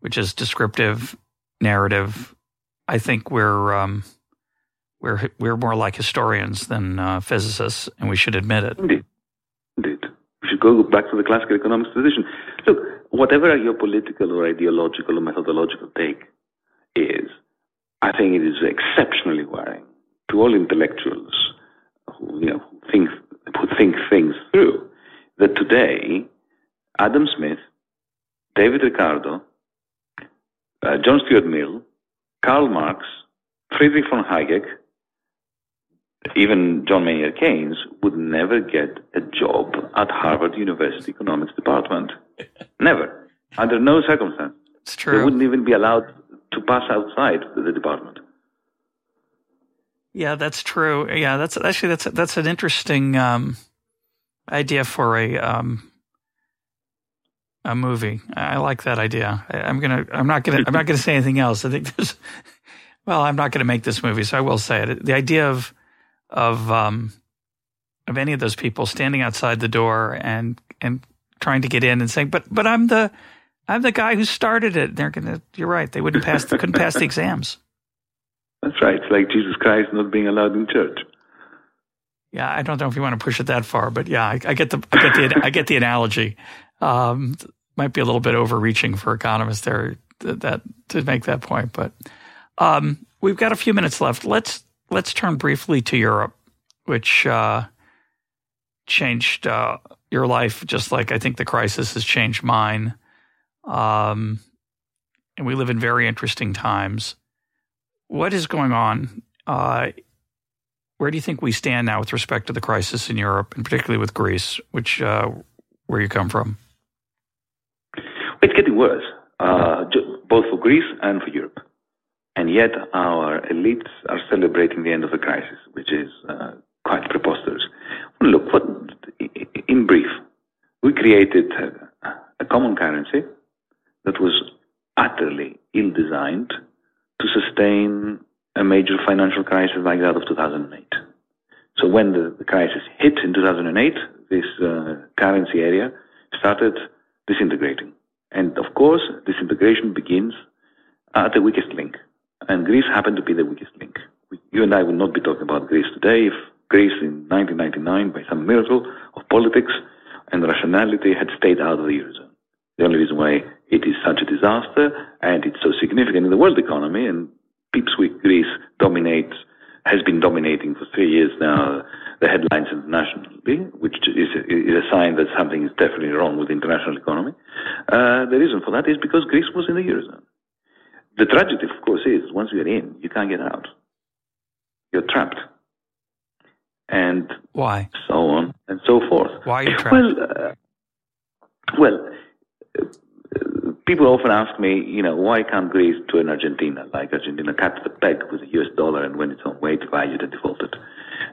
which is descriptive, narrative. I think we're um, we're we're more like historians than uh, physicists, and we should admit it. Indeed, indeed. We should go back to the classical economics tradition. Look, whatever your political or ideological or methodological take is, I think it is exceptionally worrying to all intellectuals who, you know, who think, who think things through that today Adam Smith, David Ricardo, uh, John Stuart Mill, Karl Marx, Friedrich von Hayek, even John Maynard Keynes would never get a job at Harvard University Economics Department. Never. Under no circumstance. It's true. They wouldn't even be allowed to pass outside the department. Yeah, that's true. Yeah, that's actually that's that's an interesting um, idea for a um, a movie. I like that idea. I, am gonna. I'm not gonna. I'm not gonna say anything else. I think there's. Well, I'm not gonna make this movie, so I will say it. The idea of of um, of any of those people standing outside the door and and trying to get in and saying, "But but I'm the I'm the guy who started it." They're gonna. You're right. They wouldn't pass. They couldn't pass the exams. That's right. It's like Jesus Christ not being allowed in church. Yeah, I don't know if you want to push it that far, but yeah, I, I get the I get the I get the analogy. Um, might be a little bit overreaching for economists there that, that to make that point, but um, we've got a few minutes left. Let's let's turn briefly to Europe, which uh, changed uh, your life just like I think the crisis has changed mine. Um, and we live in very interesting times. What is going on? Uh, where do you think we stand now with respect to the crisis in Europe, and particularly with Greece, which uh, where you come from? It's getting worse, uh, both for Greece and for Europe. And yet, our elites are celebrating the end of the crisis, which is uh, quite preposterous. Look, what, in brief, we created a, common currency that was utterly ill designed to sustain a major financial crisis like that of 2008. So when the, the crisis hit in 2008, this uh, currency area started disintegrating. And of course, disintegration begins at the weakest link. And Greece happened to be the weakest link. You and I would not be talking about Greece today if Greece in 1999, by some miracle of politics and rationality, had stayed out of the Eurozone. The only reason why it is such a disaster and it's so significant in the world economy and pipsqueak Greece dominates has been dominating for three years now the headlines internationally, which is, is a sign that something is definitely wrong with the international economy. Uh, the reason for that is because Greece was in the Eurozone. The tragedy, of course, is once you're in, you can't get out. You're trapped. And why? So on and so forth. Why are you trapped? Well, uh, well, people often ask me, you know, why can't Greece do an Argentina like Argentina cut the peg with the US dollar and when it's on weight valued and defaulted?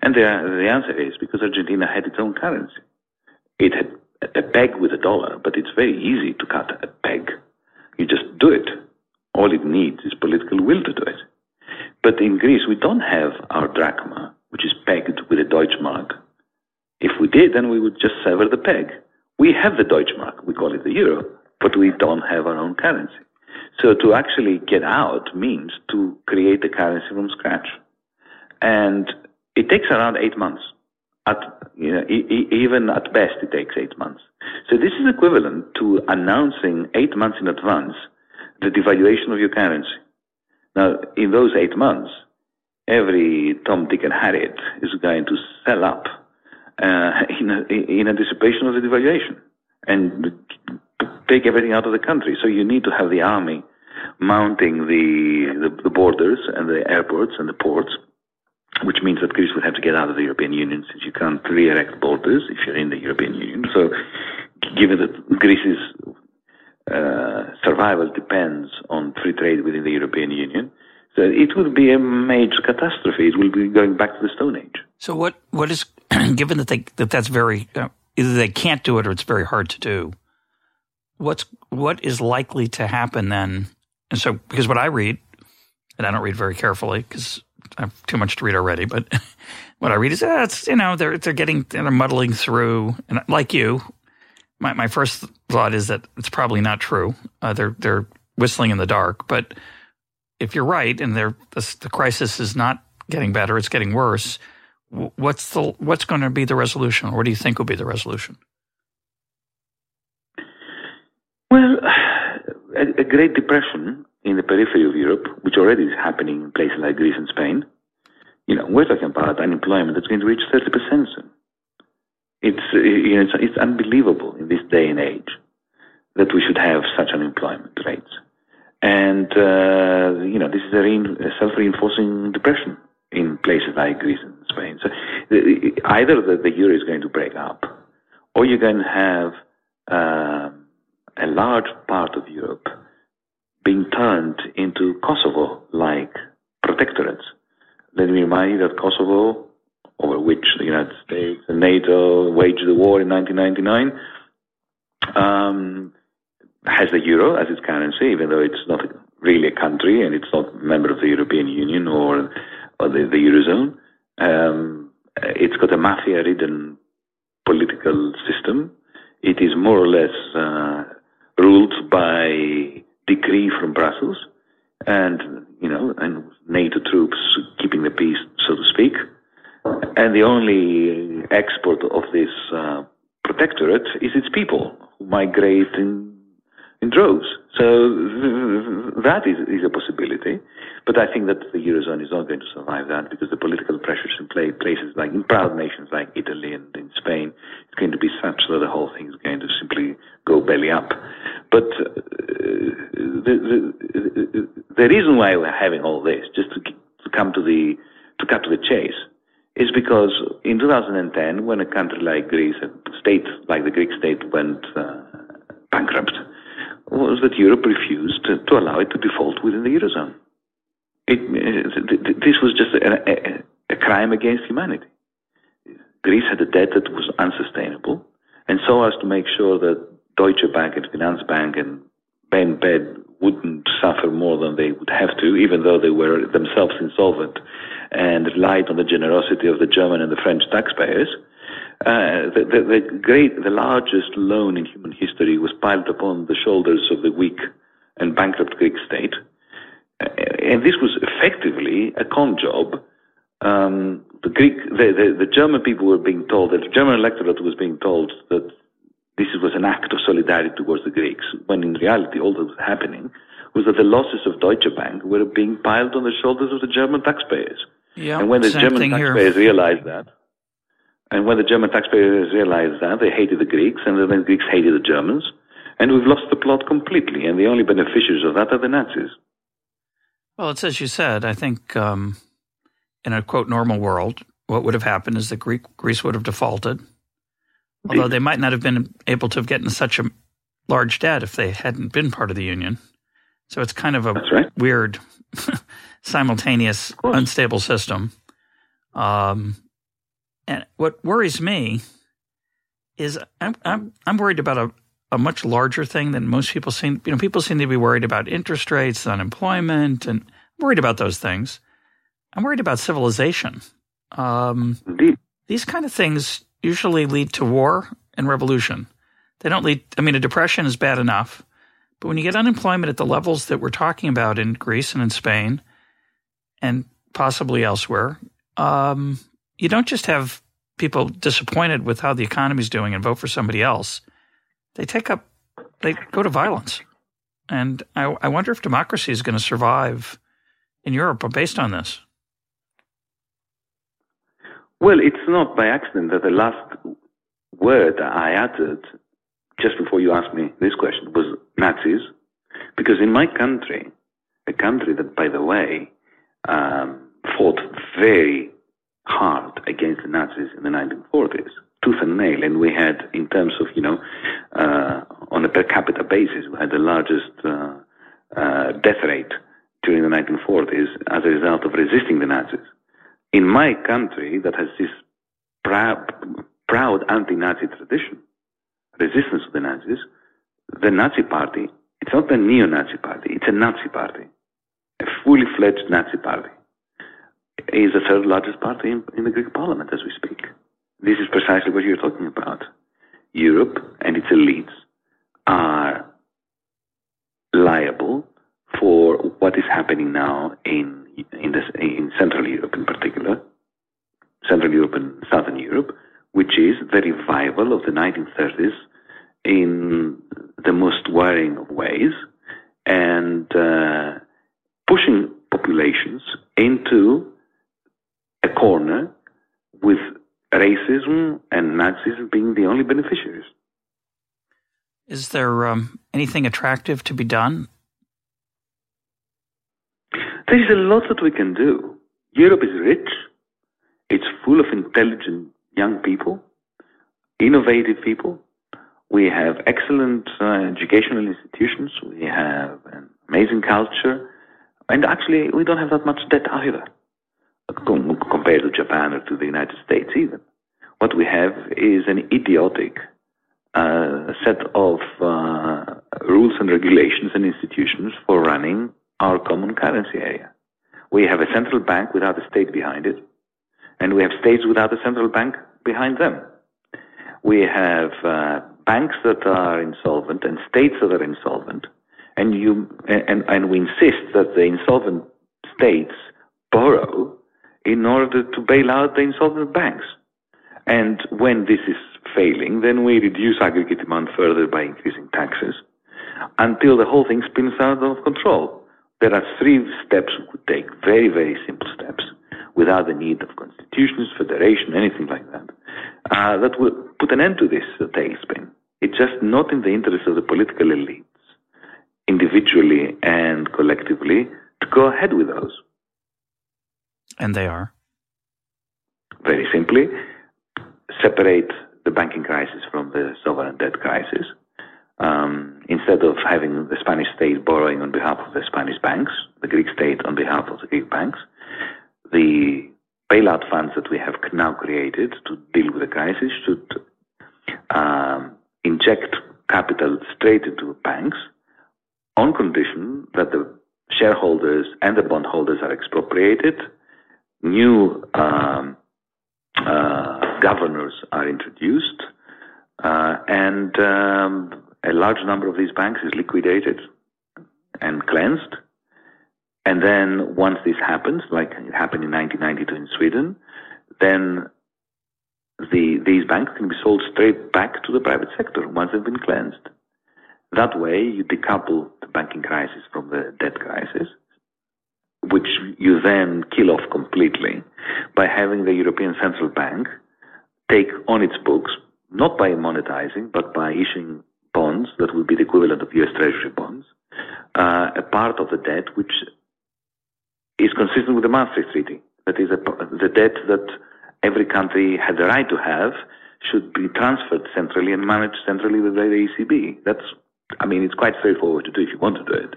And the, the answer is because Argentina had its own currency. It had a peg with a dollar, but it's very easy to cut a peg. You just do it. All it needs is political will to do it. But in Greece, we don't have our drachma, which is pegged with a Deutschmark. If we did, then we would just sever the peg. We have the Deutschmark, we call it the euro, but we don't have our own currency. So to actually get out means to create a currency from scratch. And it takes around eight months. At, you know, e- even at best, it takes eight months. So this is equivalent to announcing eight months in advance the devaluation of your currency. Now, in those eight months, every Tom, Dick, and Harriet is going to sell up uh, in, in anticipation of the devaluation and take everything out of the country. So you need to have the army mounting the, the, the borders and the airports and the ports, which means that Greece would have to get out of the European Union since you can't re-erect borders if you're in the European Union. So given that Greece's uh, survival depends on free trade within the European Union, so it would be a major catastrophe. It will be going back to the Stone Age. So what what is given that they that that's very uh, either they can't do it or it's very hard to do. What's what is likely to happen then? And so because what I read, and I don't read very carefully because I have too much to read already, but what I read is that's you know they're they're getting they're muddling through, and like you, my my first thought is that it's probably not true. Uh, they're they're whistling in the dark, but if you're right and they're the, the crisis is not getting better, it's getting worse what's the what's going to be the resolution? What do you think will be the resolution? Well, a, a, Great Depression in the periphery of Europe, which already is happening in places like Greece and Spain. You know, we're talking about unemployment that's going to reach thirty percent soon. It's, you know, it's it's unbelievable in this day and age that we should have such unemployment rates. And uh, you know, this is a, re- a self-reinforcing depression in places like Greece and Spain. So either the, the euro is going to break up, or you're going to have uh, a large part of Europe being turned into Kosovo-like protectorates. Let me remind you that Kosovo, over which the United States and NATO waged the war in 1999, um, has the euro as its currency, even though it's not really a country and it's not a member of the European Union or or the, the Eurozone. Um, it's got a mafia-ridden political system. It is more or less uh, ruled by decree from Brussels, and you know, and NATO troops keeping the peace, so to speak. And the only export of this uh, protectorate is its people who migrate in in droves. So that is, is a possibility. But I think that the Eurozone is not going to survive that because the political pressures in play, places like in proud nations like Italy and in Spain, it's going to be such that the whole thing is going to simply go belly up. But uh, the, the, the reason why we're having all this, just to, to come to the, to cut to the chase, is because in 2010, when a country like Greece, a state like the Greek state went uh, bankrupt, was that Europe refused to, to allow it to default within the Eurozone. It, this was just a, a, a, crime against humanity. Greece had a debt that was unsustainable, and so as to make sure that Deutsche Bank and Finanzbank and BNP wouldn't suffer more than they would have to, even though they were themselves insolvent and relied on the generosity of the German and the French taxpayers, uh, the, the, the, great, the largest loan in human history was piled upon the shoulders of the weak and bankrupt Greek state. Uh, and this was effectively a con job. Um, the Greek, the, the, the, German people were being told, that the German electorate was being told that this was an act of solidarity towards the Greeks, when in reality all that was happening was that the losses of Deutsche Bank were being piled on the shoulders of the German taxpayers. Yeah, and when the German thing here. taxpayers realized that, and when the German taxpayers realized that, they hated the Greeks, and then the Greeks hated the Germans, and we've lost the plot completely. And the only beneficiaries of that are the Nazis. Well, it's as you said. I think um, in a quote normal world, what would have happened is that Greek, Greece would have defaulted, although they might not have been able to have gotten such a large debt if they hadn't been part of the union. So it's kind of a right. weird, simultaneous, unstable system. Um, and what worries me is I'm I'm I'm worried about a, a much larger thing than most people seem. You know, people seem to be worried about interest rates, unemployment, and I'm worried about those things. I'm worried about civilization. Um, Indeed. these kind of things usually lead to war and revolution. They don't lead. I mean, a depression is bad enough, but when you get unemployment at the levels that we're talking about in Greece and in Spain, and possibly elsewhere, um, you don't just have people disappointed with how the economy's doing and vote for somebody else. They take up, they go to violence. And I, I wonder if democracy is going to survive in Europe based on this. Well, it's not by accident that the last word I uttered just before you asked me this question was Nazis, because in my country, a country that, by the way, um, fought very hard against the Nazis in the 1940s, tooth and nail, and we had, in terms of, you know, uh, on a per capita basis, we had the largest uh, uh, death rate during the 1940s as a result of resisting the Nazis. In my country, that has this proud, anti-Nazi tradition, resistance to the Nazis, the Nazi Party, it's not a neo-Nazi party, it's a Nazi party, a fully fledged Nazi party is the third largest party in, in, the Greek parliament as we speak. This is precisely what you're talking about. Europe and its elites are liable for what is happening now in in, this, in Central Europe, in particular, Central Europe and Southern Europe, which is the revival of the 1930s in the most worrying of ways, and uh, pushing populations into a corner with racism and Nazism being the only beneficiaries. Is there um, anything attractive to be done? There is a lot that we can do. Europe is rich. It's full of intelligent young people, innovative people. We have excellent uh, educational institutions. We have an amazing culture. And actually, we don't have that much debt either compared to Japan or to the United States even. What we have is an idiotic uh, set of uh, rules and regulations and institutions for running our common currency area. We have a central bank without a state behind it, and we have states without a central bank behind them. We have uh, banks that are insolvent and states that are insolvent, and you and, and we insist that the insolvent states borrow in order to bail out the insolvent banks. And when this is failing, then we reduce aggregate demand further by increasing taxes until the whole thing spins out of control. There are three steps we could take, very, very simple steps, without the need of constitutions, federation, anything like that, uh, that will put an end to this uh, tailspin. It's just not in the interest of the political elites, individually and collectively, to go ahead with those. And they are? Very simply, separate the banking crisis from the sovereign debt crisis. Um, instead of having the Spanish state borrowing on behalf of the Spanish banks, the Greek state on behalf of the Greek banks, the bailout funds that we have now created to deal with the crisis should um, inject capital straight into banks on condition that the shareholders and the bondholders are expropriated new um, uh, governors are introduced, uh, and um, a large number of these banks is liquidated and cleansed. And then once this happens, like it happened in 1992 in Sweden, then the, these banks can be sold straight back to the private sector once they've been cleansed. That way, you decouple the banking crisis from the debt crisis which you then kill off completely by having the European Central Bank take on its books, not by monetizing, but by issuing bonds that will be the equivalent of US Treasury bonds, uh, a part of the debt which is consistent with the Maastricht Treaty. That is, a, the debt that every country had the right to have should be transferred centrally and managed centrally by the ECB. That's, I mean, it's quite straightforward to do if you want to do it.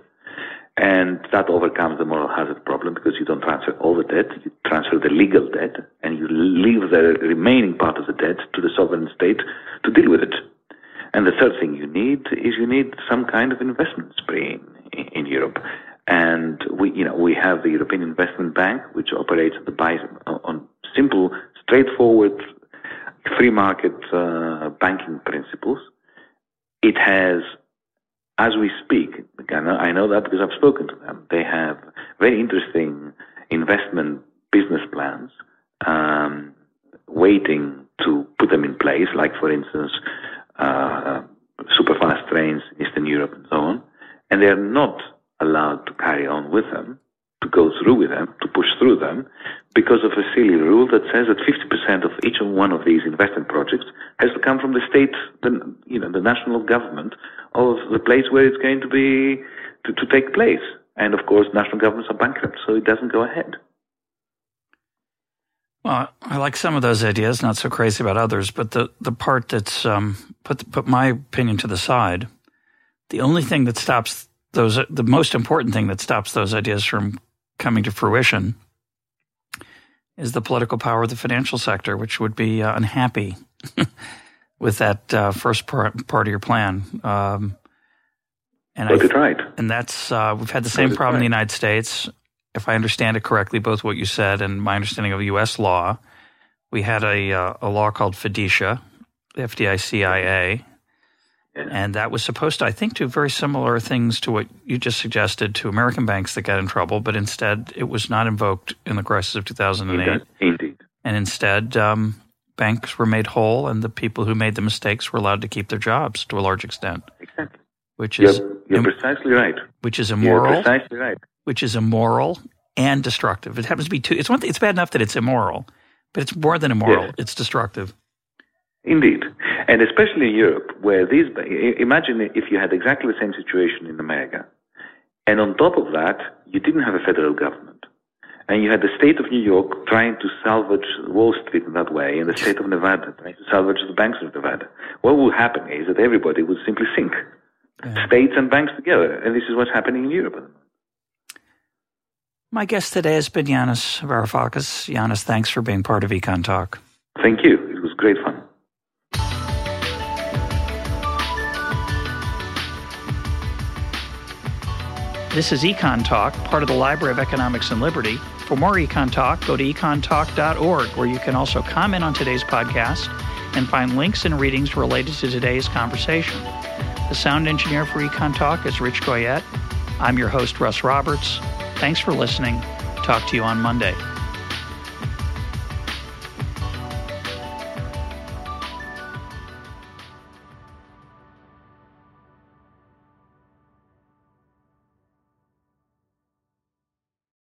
And that overcomes the moral hazard problem because you don't transfer all the debt, you transfer the legal debt, and you leave the remaining part of the debt to the sovereign state to deal with it. And the third thing you need is you need some kind of investment spree in, Europe. And we, you know, we have the European Investment Bank, which operates on, the, on simple, straightforward, free market uh, banking principles. It has as we speak, I know that because I've spoken to them. They have very interesting investment business plans, um, waiting to put them in place, like, for instance, uh, super fast trains in Eastern Europe and so on. And they're not allowed to carry on with them, to go through with them, to push through them, because of a silly rule that says that 50% of each and one of these investment projects has to come from the state, the, you know, the national government of the place where it's going to be, to, to take place. And of course, national governments are bankrupt, so it doesn't go ahead. Well, I like some of those ideas, not so crazy about others. But the, the part that's um, put put my opinion to the side, the only thing that stops those, the most important thing that stops those ideas from coming to fruition, is the political power of the financial sector, which would be uh, unhappy with that uh, first part, part of your plan. Um, and I, right. And that's uh, we've had the same problem right. in the United States. If I understand it correctly, both what you said and my understanding of U.S. law, we had a uh, a law called FDICIA, FDICIA, yeah. and that was supposed to, I think, do very similar things to what you just suggested to American banks that got in trouble, but instead it was not invoked in the crisis of 2008. Indeed. And instead, um, banks were made whole, and the people who made the mistakes were allowed to keep their jobs to a large extent. Exactly. Which is you're, you're Im- precisely right. Which is immoral. You're precisely right. Which is immoral and destructive. It happens to be two. It's one. Th- it's bad enough that it's immoral, but it's more than immoral. Yes. It's destructive. Indeed, and especially in Europe, where these. Imagine if you had exactly the same situation in America, and on top of that, you didn't have a federal government. And you had the state of New York trying to salvage Wall Street in that way, and the state of Nevada trying to salvage the banks of Nevada. What would happen is that everybody would simply sink, yeah. states and banks together. And this is what's happening in Europe. My guest today has been Yanis Varoufakis. Yanis, thanks for being part of EconTalk. Thank you. It was great fun. This is EconTalk, part of the Library of Economics and Liberty. For more EconTalk, go to econtalk.org, where you can also comment on today's podcast and find links and readings related to today's conversation. The sound engineer for EconTalk is Rich Goyette. I'm your host, Russ Roberts. Thanks for listening. Talk to you on Monday.